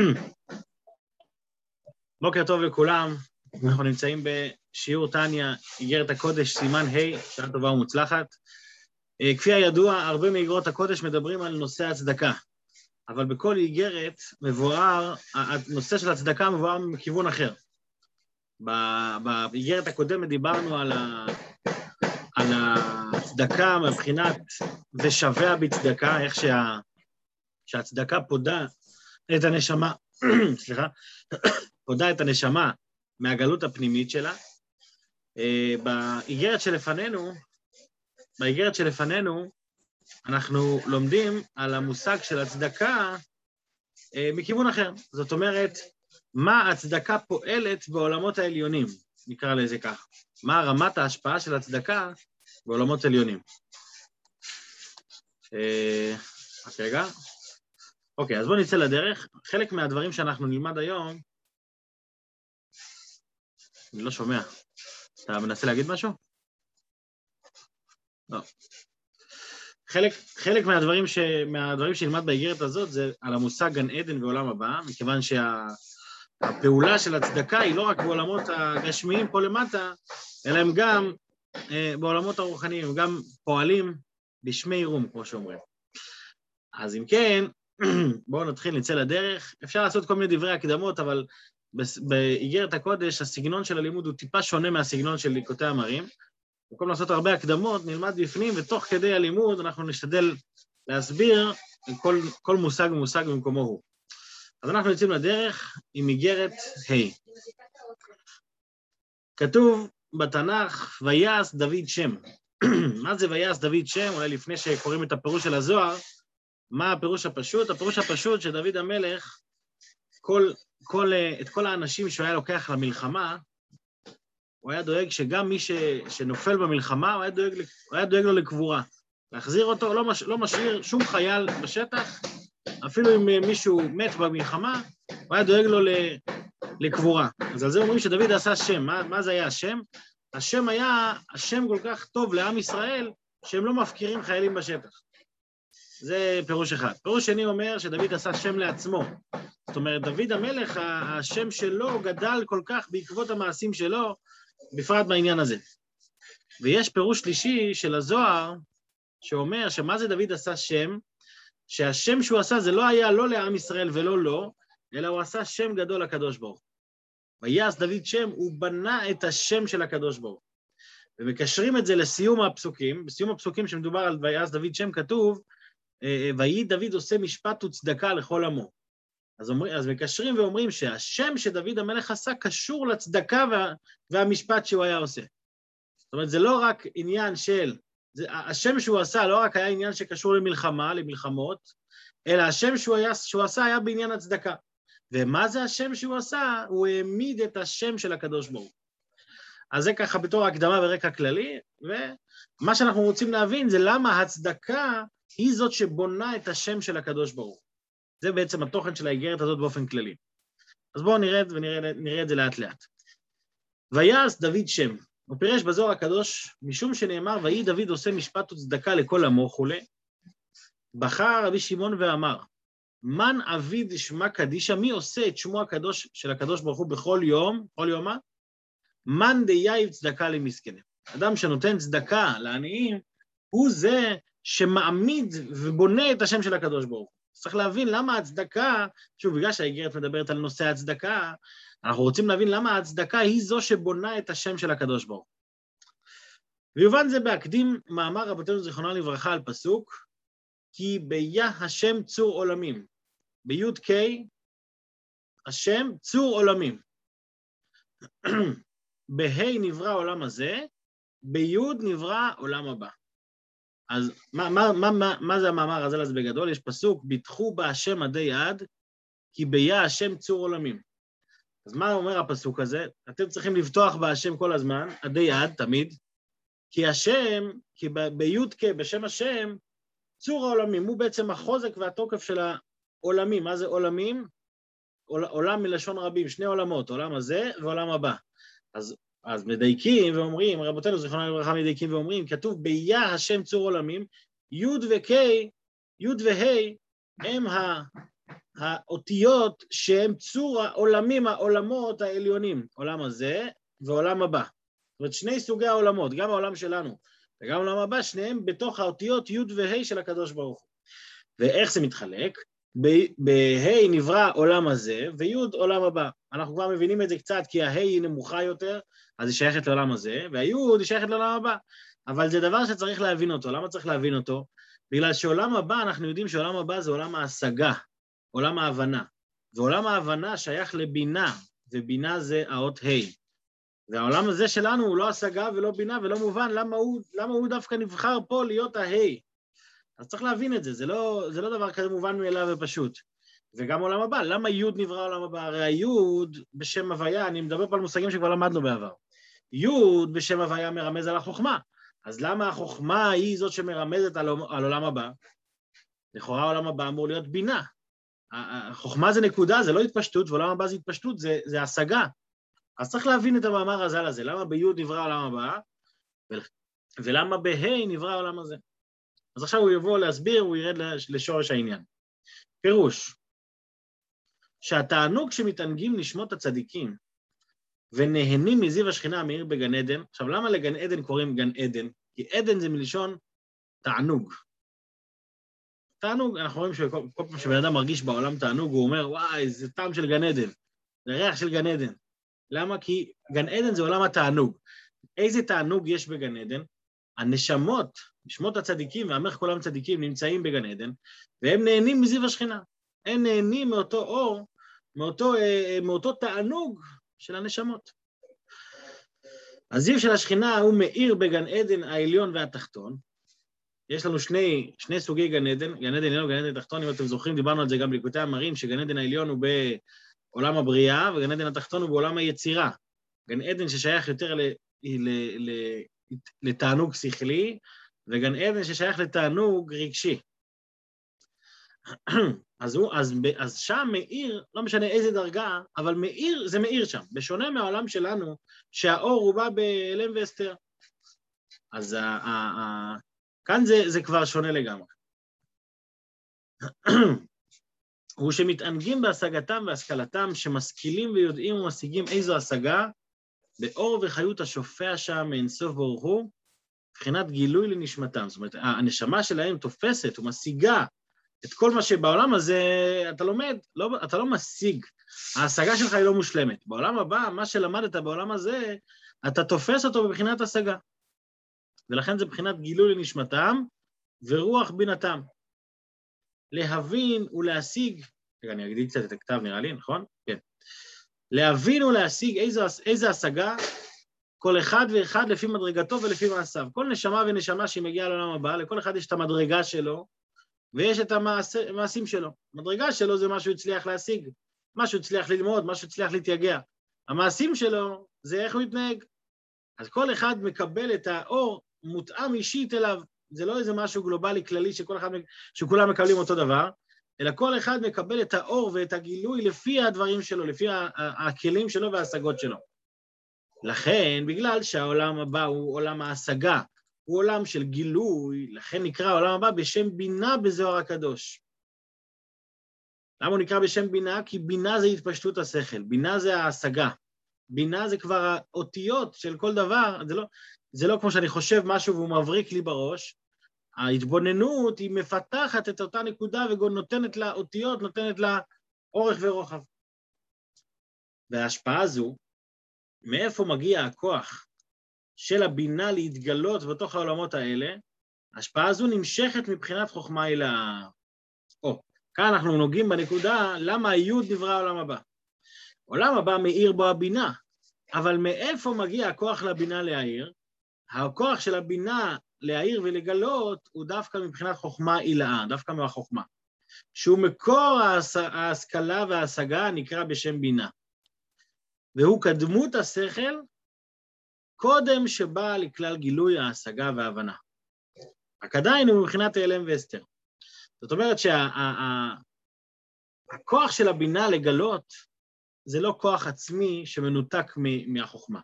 בוקר טוב לכולם, אנחנו נמצאים בשיעור טניה, איגרת הקודש, סימן ה', שעה טובה ומוצלחת. אה, כפי הידוע, הרבה מאיגרות הקודש מדברים על נושא הצדקה, אבל בכל איגרת מבואר, הנושא של הצדקה מבואר מכיוון אחר. באיגרת הקודמת דיברנו על, ה, על הצדקה מבחינת ושבע בצדקה, איך שה, שהצדקה פודה את הנשמה, סליחה, פודה את הנשמה מהגלות הפנימית שלה. אה, באיגרת שלפנינו, באיגרת שלפנינו, אנחנו לומדים על המושג של הצדקה אה, מכיוון אחר. זאת אומרת, מה הצדקה פועלת בעולמות העליונים, נקרא לזה כך. מה רמת ההשפעה של הצדקה בעולמות עליונים. אה, רק רגע. אוקיי, אז בואו נצא לדרך. חלק מהדברים שאנחנו נלמד היום, אני לא שומע. אתה מנסה להגיד משהו? לא. חלק, חלק מהדברים, ש, מהדברים שנלמד באיגרת הזאת זה על המושג גן עדן ועולם הבא, מכיוון שהפעולה שה, של הצדקה היא לא רק בעולמות הגשמיים פה למטה, אלא הם גם אה, בעולמות הרוחניים, הם גם פועלים בשמי רום, כמו שאומרים. אז אם כן, בואו נתחיל, נצא לדרך. אפשר לעשות כל מיני דברי הקדמות, אבל באיגרת הקודש הסגנון של הלימוד הוא טיפה שונה מהסגנון של ליקוטי המרים. במקום לעשות הרבה הקדמות, נלמד בפנים, ותוך כדי הלימוד אנחנו נשתדל להסביר כל, כל מושג ומושג במקומו הוא. אז אנחנו יוצאים לדרך עם איגרת ה'. כתוב בתנ"ך, ויעש דוד שם. מה זה ויעש דוד שם? אולי לפני שקוראים את הפירוש של הזוהר, מה הפירוש הפשוט? הפירוש הפשוט שדוד המלך, כל, כל, את כל האנשים שהוא היה לוקח למלחמה, הוא היה דואג שגם מי ש, שנופל במלחמה, הוא היה דואג, הוא היה דואג לו לקבורה. להחזיר אותו, לא, מש, לא משאיר שום חייל בשטח, אפילו אם מישהו מת במלחמה, הוא היה דואג לו לקבורה. אז על זה אומרים שדוד עשה שם. מה, מה זה היה השם? השם היה השם כל כך טוב לעם ישראל, שהם לא מפקירים חיילים בשטח. זה פירוש אחד. פירוש שני אומר שדוד עשה שם לעצמו. זאת אומרת, דוד המלך, השם שלו גדל כל כך בעקבות המעשים שלו, בפרט בעניין הזה. ויש פירוש שלישי של הזוהר, שאומר שמה זה דוד עשה שם? שהשם שהוא עשה זה לא היה לא לעם ישראל ולא לו, אלא הוא עשה שם גדול לקדוש ברוך ויעש דוד שם, הוא בנה את השם של הקדוש ברוך ומקשרים את זה לסיום הפסוקים, בסיום הפסוקים שמדובר על ויעש דוד שם כתוב, ויהי דוד עושה משפט וצדקה לכל עמו. אז, אומר, אז מקשרים ואומרים שהשם שדוד המלך עשה קשור לצדקה וה, והמשפט שהוא היה עושה. זאת אומרת, זה לא רק עניין של, זה, השם שהוא עשה לא רק היה עניין שקשור למלחמה, למלחמות, אלא השם שהוא, היה, שהוא עשה היה בעניין הצדקה. ומה זה השם שהוא עשה? הוא העמיד את השם של הקדוש ברוך אז זה ככה בתור הקדמה ורקע כללי, ומה שאנחנו רוצים להבין זה למה הצדקה היא זאת שבונה את השם של הקדוש ברוך זה בעצם התוכן של האיגרת הזאת באופן כללי. אז בואו נרד ונראה את זה לאט לאט. ויעש דוד שם, הוא פירש בזוהר הקדוש, משום שנאמר, ויהי דוד עושה משפט וצדקה לכל עמו וכולי, בחר רבי שמעון ואמר, מן אביד שמע קדישא, מי עושה את שמו הקדוש של הקדוש ברוך הוא בכל יום, כל יום מה? מן דייב צדקה למסכנים. אדם שנותן צדקה לעניים, הוא זה שמעמיד ובונה את השם של הקדוש ברוך הוא. צריך להבין למה הצדקה, שוב, בגלל שהאיגרת מדברת על נושא הצדקה, אנחנו רוצים להבין למה הצדקה היא זו שבונה את השם של הקדוש ברוך הוא. ויובן זה בהקדים מאמר רבותינו זיכרונה לברכה על פסוק, כי ביה השם צור עולמים. בי"ק, השם צור עולמים. בה' נברא עולם הזה, בי' נברא עולם הבא. אז מה, מה, מה, מה, מה זה המאמר הזה לזה בגדול? יש פסוק, ביטחו בה השם עדי עד, כי ביה השם צור עולמים. אז מה אומר הפסוק הזה? אתם צריכים לבטוח בהשם כל הזמן, עדי עד, תמיד, כי השם, כי בי"ק, בשם השם, צור העולמים, הוא בעצם החוזק והתוקף של העולמים. מה זה עולמים? עולם מלשון רבים, שני עולמות, עולם הזה ועולם הבא. אז, אז מדייקים ואומרים, רבותינו זיכרונה לברכה מדייקים ואומרים, כתוב ביה השם צור עולמים, י' וק', י' וה' הם האותיות שהן צור העולמים, העולמות העליונים, עולם הזה ועולם הבא. זאת אומרת, שני סוגי העולמות, גם העולם שלנו וגם העולם הבא, שניהם בתוך האותיות י' וה' של הקדוש ברוך הוא. ואיך זה מתחלק? בה' נברא עולם הזה, וי' עולם הבא. אנחנו כבר מבינים את זה קצת, כי הה' היא נמוכה יותר, אז היא שייכת לעולם הזה, והי' היא שייכת לעולם הבא. אבל זה דבר שצריך להבין אותו. למה צריך להבין אותו? בגלל שעולם הבא, אנחנו יודעים שעולם הבא זה עולם ההשגה, עולם ההבנה. ועולם ההבנה שייך לבינה, ובינה זה האות ה'. והעולם הזה שלנו הוא לא השגה ולא בינה ולא מובן, למה הוא, למה הוא דווקא נבחר פה להיות הה'. אז צריך להבין את זה, זה לא, זה לא דבר כזה מובן מאליו ופשוט. וגם עולם הבא, למה י' נברא עולם הבא? הרי הי' בשם הוויה, אני מדבר פה על מושגים שכבר למדנו בעבר. י' בשם הוויה מרמז על החוכמה. אז למה החוכמה היא זאת שמרמזת על, על עולם הבא? לכאורה העולם הבא אמור להיות בינה. החוכמה זה נקודה, זה לא התפשטות, ועולם הבא זה התפשטות, זה, זה השגה. אז צריך להבין את המאמר הז"ל הזה, למה בי' נברא העולם הבא, ולמה בה' נברא העולם הזה. אז עכשיו הוא יבוא להסביר, הוא ירד לשורש העניין. פירוש, שהתענוג שמתענגים נשמות הצדיקים ונהנים מזיו השכינה המאיר בגן עדן, עכשיו למה לגן עדן קוראים גן עדן? כי עדן זה מלשון תענוג. תענוג, אנחנו רואים שכל פעם שבן אדם מרגיש בעולם תענוג, הוא אומר, וואי, זה טעם של גן עדן, זה ריח של גן עדן. למה? כי גן עדן זה עולם התענוג. איזה תענוג יש בגן עדן? הנשמות, נשמות הצדיקים והמלך כולם צדיקים נמצאים בגן עדן, והם נהנים מזיו השכינה. הם נהנים מאותו אור, מאותו, אה, מאותו תענוג של הנשמות. הזיו של השכינה הוא מאיר בגן עדן העליון והתחתון. יש לנו שני, שני סוגי גן עדן, גן עדן עליון וגן עדן תחתון, אם אתם זוכרים, דיברנו על זה גם בליקוטי המרים, שגן עדן העליון הוא בעולם הבריאה, וגן עדן התחתון הוא בעולם היצירה. גן עדן ששייך יותר ל, ל, ל, לתענוג שכלי, וגן עדן ששייך לתענוג רגשי. אז, הוא, אז, אז שם מאיר, לא משנה איזה דרגה, אבל מאיר זה מאיר שם, בשונה מהעולם שלנו, שהאור הוא בא באלם ואסתר. אז ה, ה, ה, כאן זה, זה כבר שונה לגמרי. הוא שמתענגים בהשגתם והשכלתם, שמשכילים ויודעים ומשיגים איזו השגה, באור וחיות השופע שם מאינסוף ברוך הוא, מבחינת גילוי לנשמתם. זאת אומרת, הנשמה שלהם תופסת ומשיגה את כל מה שבעולם הזה אתה לומד, לא, אתה לא משיג, ההשגה שלך היא לא מושלמת. בעולם הבא, מה שלמדת בעולם הזה, אתה תופס אותו בבחינת השגה. ולכן זה בחינת גילוי לנשמתם ורוח בינתם. להבין ולהשיג, רגע, אני אגדיל קצת את הכתב נראה לי, נכון? כן. להבין ולהשיג איזו, איזה השגה כל אחד ואחד לפי מדרגתו ולפי מעשיו. כל נשמה ונשמה שהיא מגיעה לעולם הבא, לכל אחד יש את המדרגה שלו, ויש את המעשים שלו. המדרגה שלו זה מה שהוא הצליח להשיג, מה שהוא הצליח ללמוד, מה שהוא הצליח להתייגע. המעשים שלו זה איך הוא יתנהג. אז כל אחד מקבל את האור מותאם אישית אליו. זה לא איזה משהו גלובלי כללי שכל אחד, שכולם מקבלים אותו דבר, אלא כל אחד מקבל את האור ואת הגילוי לפי הדברים שלו, לפי הכלים שלו וההשגות שלו. לכן, בגלל שהעולם הבא הוא עולם ההשגה, הוא עולם של גילוי, לכן נקרא העולם הבא בשם בינה בזוהר הקדוש. למה הוא נקרא בשם בינה? כי בינה זה התפשטות השכל, בינה זה ההשגה. בינה זה כבר האותיות של כל דבר, זה לא, זה לא כמו שאני חושב משהו והוא מבריק לי בראש, ההתבוננות היא מפתחת את אותה נקודה ונותנת לה אותיות, נותנת לה אורך ורוחב. וההשפעה הזו, מאיפה מגיע הכוח של הבינה להתגלות בתוך העולמות האלה, ההשפעה הזו נמשכת מבחינת חוכמה הילאה. או, כאן אנחנו נוגעים בנקודה למה היוד נברא העולם הבא. עולם הבא מאיר בו הבינה, אבל מאיפה מגיע הכוח לבינה להעיר? הכוח של הבינה להעיר ולגלות הוא דווקא מבחינת חוכמה הילאה, דווקא מהחוכמה. שהוא מקור ההשכלה וההשגה נקרא בשם בינה. והוא קדמות השכל קודם שבא לכלל גילוי ההשגה וההבנה. רק עדיין הוא מבחינת העלם ואסתר. זאת אומרת שהכוח שה, של הבינה לגלות זה לא כוח עצמי שמנותק מהחוכמה.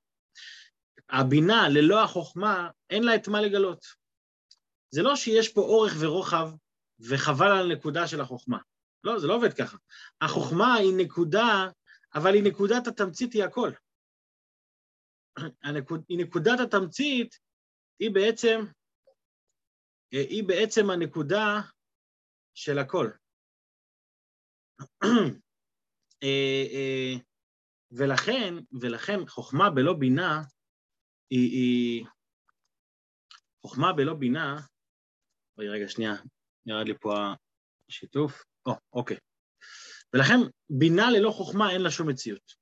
הבינה ללא החוכמה, אין לה את מה לגלות. זה לא שיש פה אורך ורוחב וחבל על הנקודה של החוכמה. לא, זה לא עובד ככה. החוכמה היא נקודה, אבל היא נקודת התמצית היא הכל. הנקוד, היא נקודת התמצית, היא בעצם, היא בעצם הנקודה של הכל. אה, אה, ולכן, ולכן חוכמה בלא בינה היא, היא... חוכמה בלא בינה, אוי רגע שנייה, ירד לי פה השיתוף, או, אוקיי. ולכן בינה ללא חוכמה אין לה שום מציאות.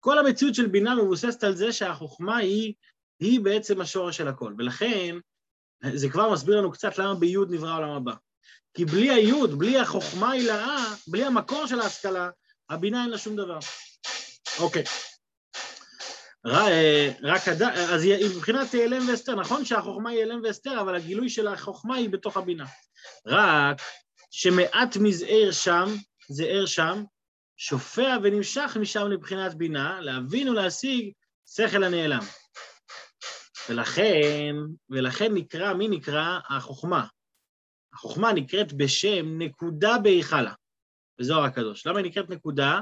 כל המציאות של בינה מבוססת על זה שהחוכמה היא, היא בעצם השורש של הכל, ולכן זה כבר מסביר לנו קצת למה ביוד נברא העולם הבא. כי בלי היוד, בלי החוכמה הילאה, בלי המקור של ההשכלה, הבינה אין לה שום דבר. אוקיי. אה, רק הד... אז מבחינת הלם ואסתר, נכון שהחוכמה היא הלם ואסתר, אבל הגילוי של החוכמה היא בתוך הבינה. רק שמעט מזער שם, זער שם, שופע ונמשך משם לבחינת בינה, להבין ולהשיג שכל הנעלם. ולכן, ולכן נקרא, מי נקרא? החוכמה. החוכמה נקראת בשם נקודה בהיכלה, בזוהר הקדוש. למה היא נקראת נקודה?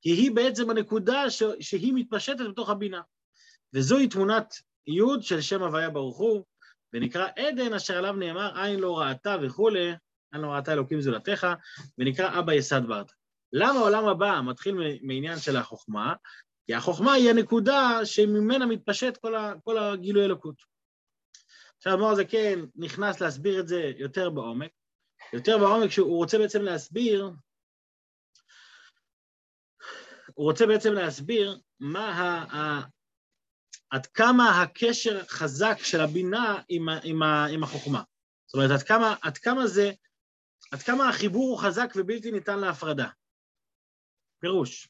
כי היא בעצם הנקודה ש... שהיא מתפשטת בתוך הבינה. וזוהי תמונת י' של שם הוויה ברוך הוא, ונקרא עדן אשר עליו נאמר עין לא ראתה וכולי, עין לא ראתה אלוקים זולתך, ונקרא אבא יסד ברתא. למה העולם הבא מתחיל מעניין של החוכמה? כי החוכמה היא הנקודה שממנה מתפשט כל, ה... כל הגילוי אלוקות. עכשיו אדמו"ר הזה כן נכנס להסביר את זה יותר בעומק, יותר בעומק שהוא רוצה בעצם להסביר הוא רוצה בעצם להסביר מה ה, ה, עד כמה הקשר חזק של הבינה עם, עם, עם החוכמה. זאת אומרת, עד כמה, עד כמה זה, עד כמה החיבור הוא חזק ובלתי ניתן להפרדה. פירוש,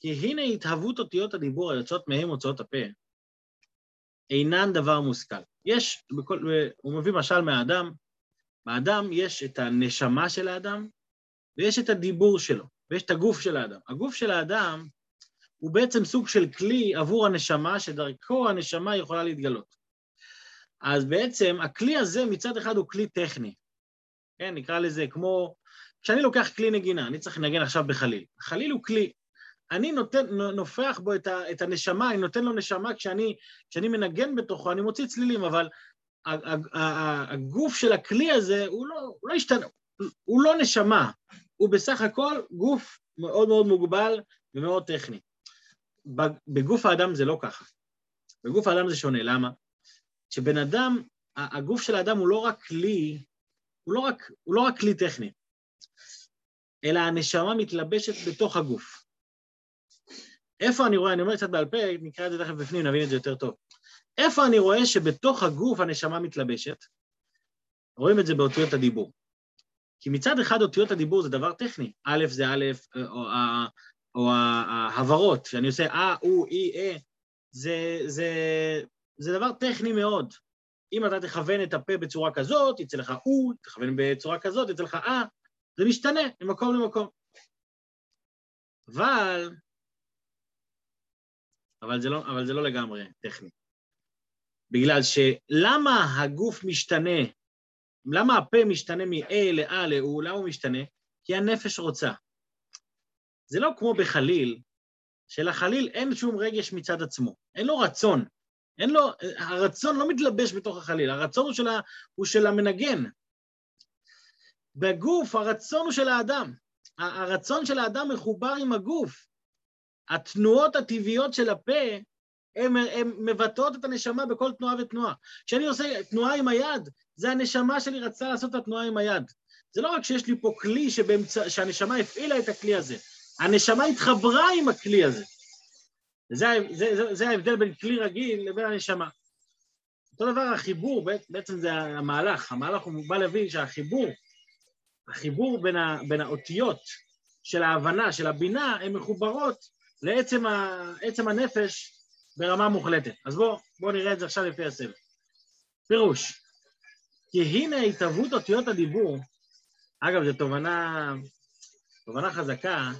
כי הנה התהוות אותיות הדיבור היוצאות מהם הוצאות הפה, אינן דבר מושכל. יש, בכל, הוא מביא משל מהאדם, באדם יש את הנשמה של האדם ויש את הדיבור שלו. ויש את הגוף של האדם. הגוף של האדם הוא בעצם סוג של כלי עבור הנשמה, שדרכו הנשמה יכולה להתגלות. אז בעצם הכלי הזה מצד אחד הוא כלי טכני, כן, נקרא לזה כמו, כשאני לוקח כלי נגינה, אני צריך לנגן עכשיו בחליל. חליל הוא כלי, אני נותן, נופח בו את, ה, את הנשמה, אני נותן לו נשמה כשאני, כשאני מנגן בתוכו, אני מוציא צלילים, אבל הגוף של הכלי הזה הוא לא, הוא לא השתנה, הוא לא נשמה, הוא בסך הכל גוף מאוד מאוד מוגבל ומאוד טכני. בגוף האדם זה לא ככה. בגוף האדם זה שונה, למה? כשבן אדם, הגוף של האדם הוא לא רק כלי, הוא לא רק, הוא לא רק כלי טכני, אלא הנשמה מתלבשת בתוך הגוף. איפה אני רואה, אני אומר קצת בעל פה, נקרא את זה תכף בפנים, נבין את זה יותר טוב. איפה אני רואה שבתוך הגוף הנשמה מתלבשת? רואים את זה באותיות הדיבור. כי מצד אחד אותיות הדיבור זה דבר טכני, א' זה א', או, או ההברות, שאני עושה אה, או, אי, אה, זה, זה, זה דבר טכני מאוד. אם אתה תכוון את הפה בצורה כזאת, יצא לך או, תכוון בצורה כזאת, יצא לך אה, זה משתנה ממקום למקום. אבל, אבל זה לא, אבל זה לא לגמרי טכני. בגלל שלמה הגוף משתנה למה הפה משתנה מאה לאה לאו? למה הוא משתנה? כי הנפש רוצה. זה לא כמו בחליל, שלחליל אין שום רגש מצד עצמו, אין לו רצון. אין לו, הרצון לא מתלבש בתוך החליל, הרצון הוא של, ה, הוא של המנגן. בגוף הרצון הוא של האדם. הרצון של האדם מחובר עם הגוף. התנועות הטבעיות של הפה הן מבטאות את הנשמה בכל תנועה ותנועה. כשאני עושה תנועה עם היד, זה הנשמה שלי רצתה לעשות את התנועה עם היד. זה לא רק שיש לי פה כלי שבאמצע, שהנשמה הפעילה את הכלי הזה, הנשמה התחברה עם הכלי הזה. זה, זה, זה, זה ההבדל בין כלי רגיל לבין הנשמה. אותו דבר החיבור, בעצם זה המהלך, המהלך הוא בא להבין שהחיבור, החיבור בין, ה, בין האותיות של ההבנה, של הבינה, הן מחוברות לעצם ה, הנפש ברמה מוחלטת. אז בואו בוא נראה את זה עכשיו לפי הסבב. פירוש, כי הנה התהוות אותיות הדיבור, אגב, זו תובנה, תובנה חזקה,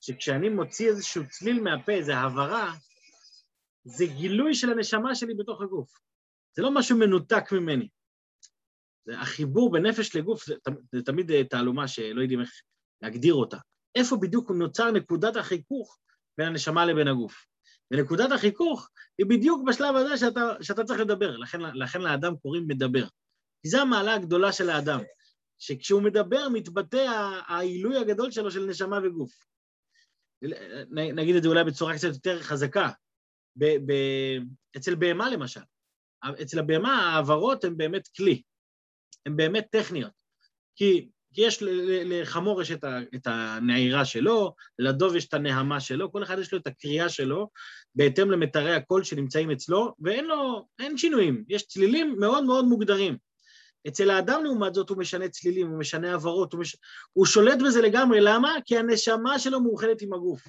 שכשאני מוציא איזשהו צליל מהפה, איזו הברה, זה גילוי של הנשמה שלי בתוך הגוף. זה לא משהו מנותק ממני. זה החיבור בין נפש לגוף, זה, זה תמיד אה, תעלומה שלא יודעים איך להגדיר אותה. איפה בדיוק נוצר נקודת החיכוך בין הנשמה לבין הגוף? ונקודת החיכוך היא בדיוק בשלב הזה שאתה, שאתה צריך לדבר, לכן, לכן לאדם קוראים מדבר. כי זו המעלה הגדולה של האדם, שכשהוא מדבר מתבטא העילוי הגדול שלו של נשמה וגוף. נגיד את זה אולי בצורה קצת יותר חזקה. ב, ב, אצל בהמה למשל, אצל הבהמה העברות הן באמת כלי, הן באמת טכניות. כי, כי יש לחמור יש את, הנעירה שלו, לדוב יש את הנהמה שלו, כל אחד יש לו את הקריאה שלו, בהתאם למטרי הקול שנמצאים אצלו, ואין לו, אין שינויים, יש צלילים מאוד מאוד מוגדרים. אצל האדם לעומת זאת הוא משנה צלילים, הוא משנה עברות, הוא, מש... הוא שולט בזה לגמרי, למה? כי הנשמה שלו מאוחדת עם הגוף.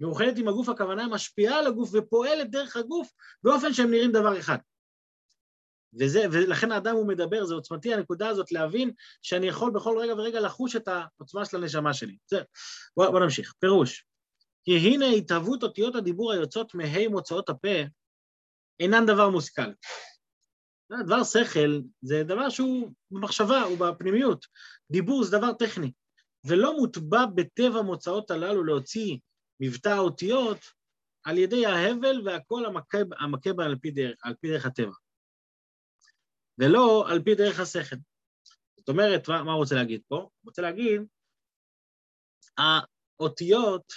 מאוחדת עם הגוף, הכוונה משפיעה על הגוף ופועלת דרך הגוף באופן שהם נראים דבר אחד. וזה, ולכן האדם הוא מדבר, זה עוצמתי הנקודה הזאת להבין שאני יכול בכל רגע ורגע לחוש את העוצמה של הנשמה שלי. בסדר, בוא, בוא נמשיך. פירוש, כי הנה התהוות אותיות הדיבור היוצאות מהי מוצאות הפה אינן דבר מושכל. דבר שכל זה דבר שהוא במחשבה, הוא בפנימיות. דיבור זה דבר טכני, ולא מוטבע בטבע מוצאות הללו להוציא מבטא האותיות על ידי ההבל והקול המכה, המכה בה על פי דרך הטבע, ולא על פי דרך השכל. זאת אומרת, מה, מה הוא רוצה להגיד פה? הוא רוצה להגיד, האותיות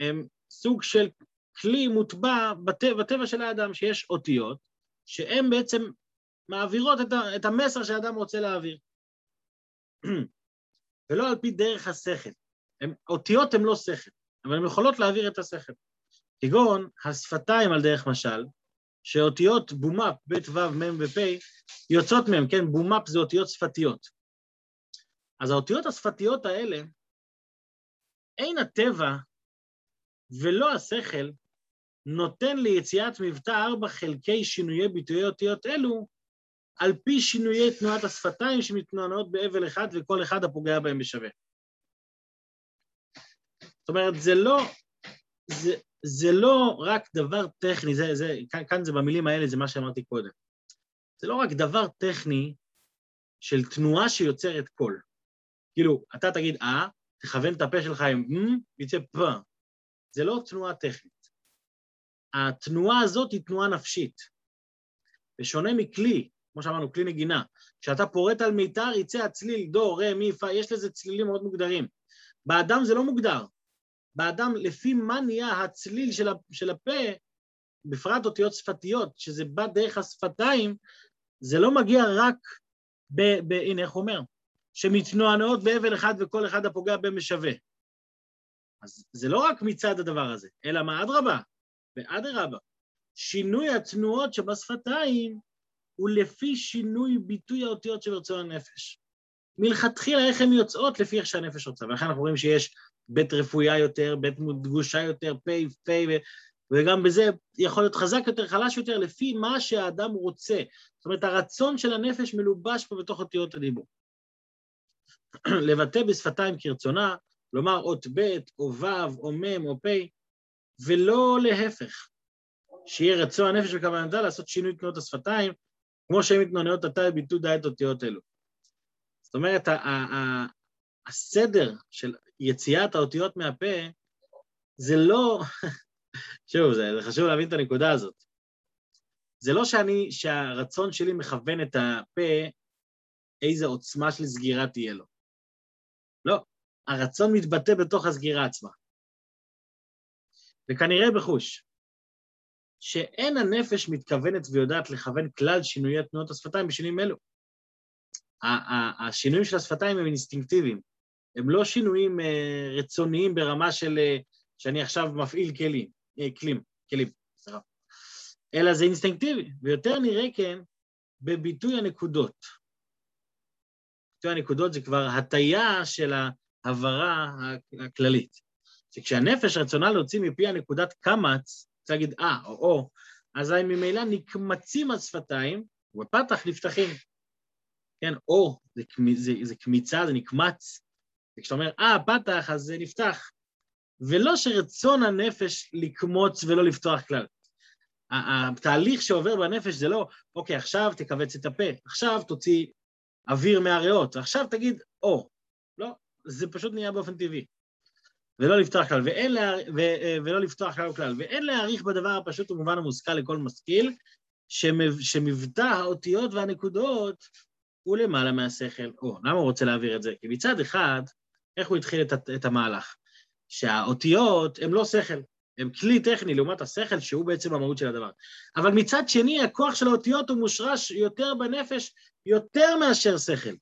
הן סוג של כלי מוטבע בטבע, בטבע של האדם, שיש אותיות, שהן בעצם מעבירות את, ה, את המסר שהאדם רוצה להעביר. ולא על פי דרך השכל. הם, אותיות הן לא שכל, אבל הן יכולות להעביר את השכל. כגון השפתיים על דרך משל, שאותיות בומאפ, ב' ו', מ' ופ', יוצאות מהם, כן, בומאפ זה אותיות שפתיות. אז האותיות השפתיות האלה, אין הטבע ולא השכל נותן ליציאת מבטא ארבע חלקי שינויי ביטויי אותיות אלו על פי שינויי תנועת השפתיים שמתנוענות באבל אחד וכל אחד הפוגע בהם בשווה. זאת אומרת, זה לא, זה, זה לא רק דבר טכני, זה, זה, כאן, כאן זה במילים האלה, זה מה שאמרתי קודם. זה לא רק דבר טכני של תנועה שיוצרת קול. כאילו, אתה תגיד אה, תכוון את הפה שלך עם מ, יצא פ. זה לא תנועה טכנית. התנועה הזאת היא תנועה נפשית. בשונה מכלי כמו שאמרנו, כלי נגינה. כשאתה פורט על מיתר, יצא הצליל, דו, רה, מי, פה, יש לזה צלילים מאוד מוגדרים. באדם זה לא מוגדר. באדם, לפי מה נהיה הצליל של, הפה, בפרט אותיות שפתיות, שזה בא דרך השפתיים, זה לא מגיע רק ב... ב הנה, איך הוא אומר? שמתנוענעות באבל אחד וכל אחד הפוגע בהם משווה. אז זה לא רק מצד הדבר הזה, אלא מה אדרבה ואדרבה. שינוי התנועות שבשפתיים הוא לפי שינוי ביטוי האותיות של רצון הנפש. מלכתחילה איך הן יוצאות לפי איך שהנפש רוצה, ולכן אנחנו רואים שיש בית רפויה יותר, בית דגושה יותר, פה, פה, וגם בזה יכול להיות חזק יותר, חלש יותר, לפי מה שהאדם רוצה. זאת אומרת, הרצון של הנפש מלובש פה בתוך אותיות הדיבור. לבטא בשפתיים כרצונה, לומר אות ב' או ו' או מ' או פ', ולא להפך, שיהיה רצון הנפש וכוונתה לעשות שינוי תנועות השפתיים, כמו שהן מתנוננות עתה ביטוי די את אותיות אלו. זאת אומרת, הסדר של יציאת האותיות מהפה זה לא, שוב, זה, חשוב להבין את הנקודה הזאת. זה לא שאני, שהרצון שלי מכוון את הפה, איזה עוצמה של סגירה תהיה לו. לא, הרצון מתבטא בתוך הסגירה עצמה. וכנראה בחוש. שאין הנפש מתכוונת ויודעת לכוון כלל שינויי תנועות השפתיים בשינויים אלו. השינויים של השפתיים הם אינסטינקטיביים, הם לא שינויים אה, רצוניים ברמה של אה, שאני עכשיו מפעיל כלים, אה, כלים, כלים, סליחה, אלא זה אינסטינקטיבי, ויותר נראה כן בביטוי הנקודות. ביטוי הנקודות זה כבר הטיה של ההברה הכללית. שכשהנפש רצונה להוציא מפי הנקודת קמץ, רוצה להגיד אה או או, אז ממילא נקמצים השפתיים, ובפתח נפתחים. כן, או, זה, זה, זה קמיצה, זה נקמץ. וכשאתה אומר, אה, פתח, אז זה נפתח. ולא שרצון הנפש לקמוץ ולא לפתוח כלל. התהליך שעובר בנפש זה לא, אוקיי, עכשיו תכווץ את הפה, עכשיו תוציא אוויר מהריאות. עכשיו תגיד, או, לא, זה פשוט נהיה באופן טבעי. ולא לפתוח כלל, ואין לה, ו, ולא לפתוח כלל וכלל, ואין להעריך בדבר הפשוט ומובן המושכל לכל משכיל, שמבטא האותיות והנקודות הוא למעלה מהשכל. או, למה הוא רוצה להעביר את זה? כי מצד אחד, איך הוא התחיל את, את המהלך? שהאותיות הן לא שכל, הן כלי טכני לעומת השכל, שהוא בעצם המהות של הדבר. אבל מצד שני, הכוח של האותיות הוא מושרש יותר בנפש, יותר מאשר שכל.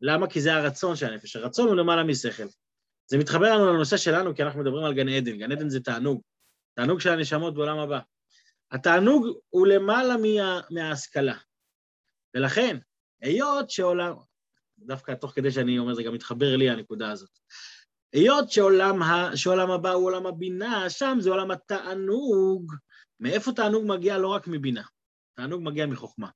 למה? כי זה הרצון של הנפש. הרצון הוא למעלה משכל. זה מתחבר לנו לנושא שלנו, כי אנחנו מדברים על גן עדן. גן עדן זה תענוג. תענוג של הנשמות בעולם הבא. התענוג הוא למעלה מה, מההשכלה. ולכן, היות שעולם, דווקא תוך כדי שאני אומר, זה גם מתחבר לי הנקודה הזאת. היות שעולם, ה, שעולם הבא הוא עולם הבינה, שם זה עולם התענוג. מאיפה תענוג מגיע? לא רק מבינה. תענוג מגיע מחוכמה.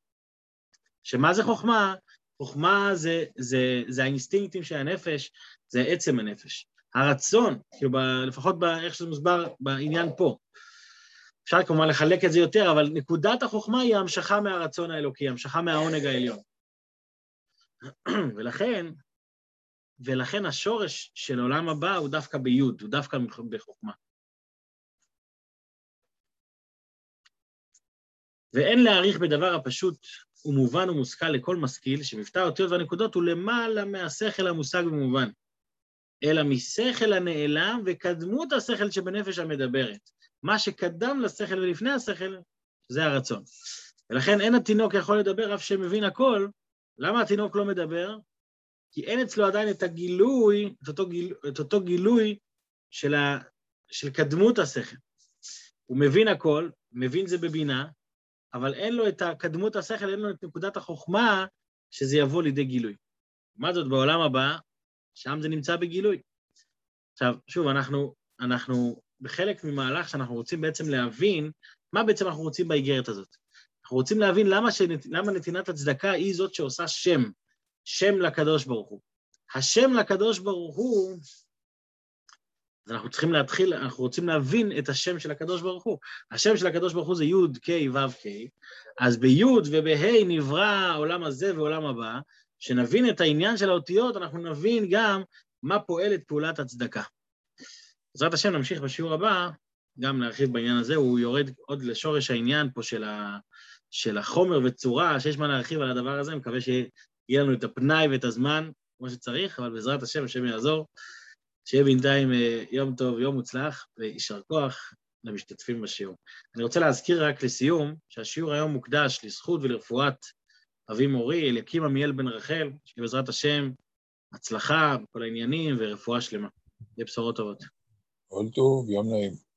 שמה זה חוכמה? חוכמה זה, זה, זה האינסטינקטים של הנפש, זה עצם הנפש. הרצון, כאילו ב, לפחות ב, איך שזה מוסבר בעניין פה. אפשר כמובן לחלק את זה יותר, אבל נקודת החוכמה היא המשכה מהרצון האלוקי, המשכה מהעונג העליון. ולכן, ולכן השורש של עולם הבא הוא דווקא ביוד, הוא דווקא בחוכמה. ואין להעריך בדבר הפשוט ומובן ומושכל לכל משכיל, שמבטא האותיות והנקודות הוא למעלה מהשכל המושג במובן, אלא משכל הנעלם וקדמות השכל שבנפש המדברת. מה שקדם לשכל ולפני השכל, זה הרצון. ולכן אין התינוק יכול לדבר אף שמבין הכל. למה התינוק לא מדבר? כי אין אצלו עדיין את הגילוי, את אותו, גיל, את אותו גילוי של, ה, של קדמות השכל. הוא מבין הכל, מבין זה בבינה, אבל אין לו את הקדמות השכל, אין לו את נקודת החוכמה שזה יבוא לידי גילוי. מה זאת בעולם הבא? שם זה נמצא בגילוי. עכשיו, שוב, אנחנו, אנחנו בחלק ממהלך שאנחנו רוצים בעצם להבין מה בעצם אנחנו רוצים באיגרת הזאת. אנחנו רוצים להבין למה, שנת, למה נתינת הצדקה היא זאת שעושה שם, שם לקדוש ברוך הוא. השם לקדוש ברוך הוא, אז אנחנו צריכים להתחיל, אנחנו רוצים להבין את השם של הקדוש ברוך הוא. השם של הקדוש ברוך הוא זה י' ק' ו' ק', אז בי' ובה' נברא העולם הזה ועולם הבא, שנבין את העניין של האותיות, אנחנו נבין גם מה פועלת פעולת הצדקה. בעזרת השם נמשיך בשיעור הבא, גם להרחיב בעניין הזה, הוא יורד עוד לשורש העניין פה של, ה, של החומר וצורה, שיש מה להרחיב על הדבר הזה, מקווה שיהיה לנו את הפנאי ואת הזמן כמו שצריך, אבל בעזרת השם, השם יעזור. שיהיה בינתיים אה, יום טוב, יום מוצלח, ויישר כוח למשתתפים בשיעור. אני רוצה להזכיר רק לסיום, שהשיעור היום מוקדש לזכות ולרפואת אבי מורי, אליקים עמיאל בן רחל, שבעזרת השם, הצלחה בכל העניינים ורפואה שלמה. יהיה בשורות טובות. כל טוב, יום נעים.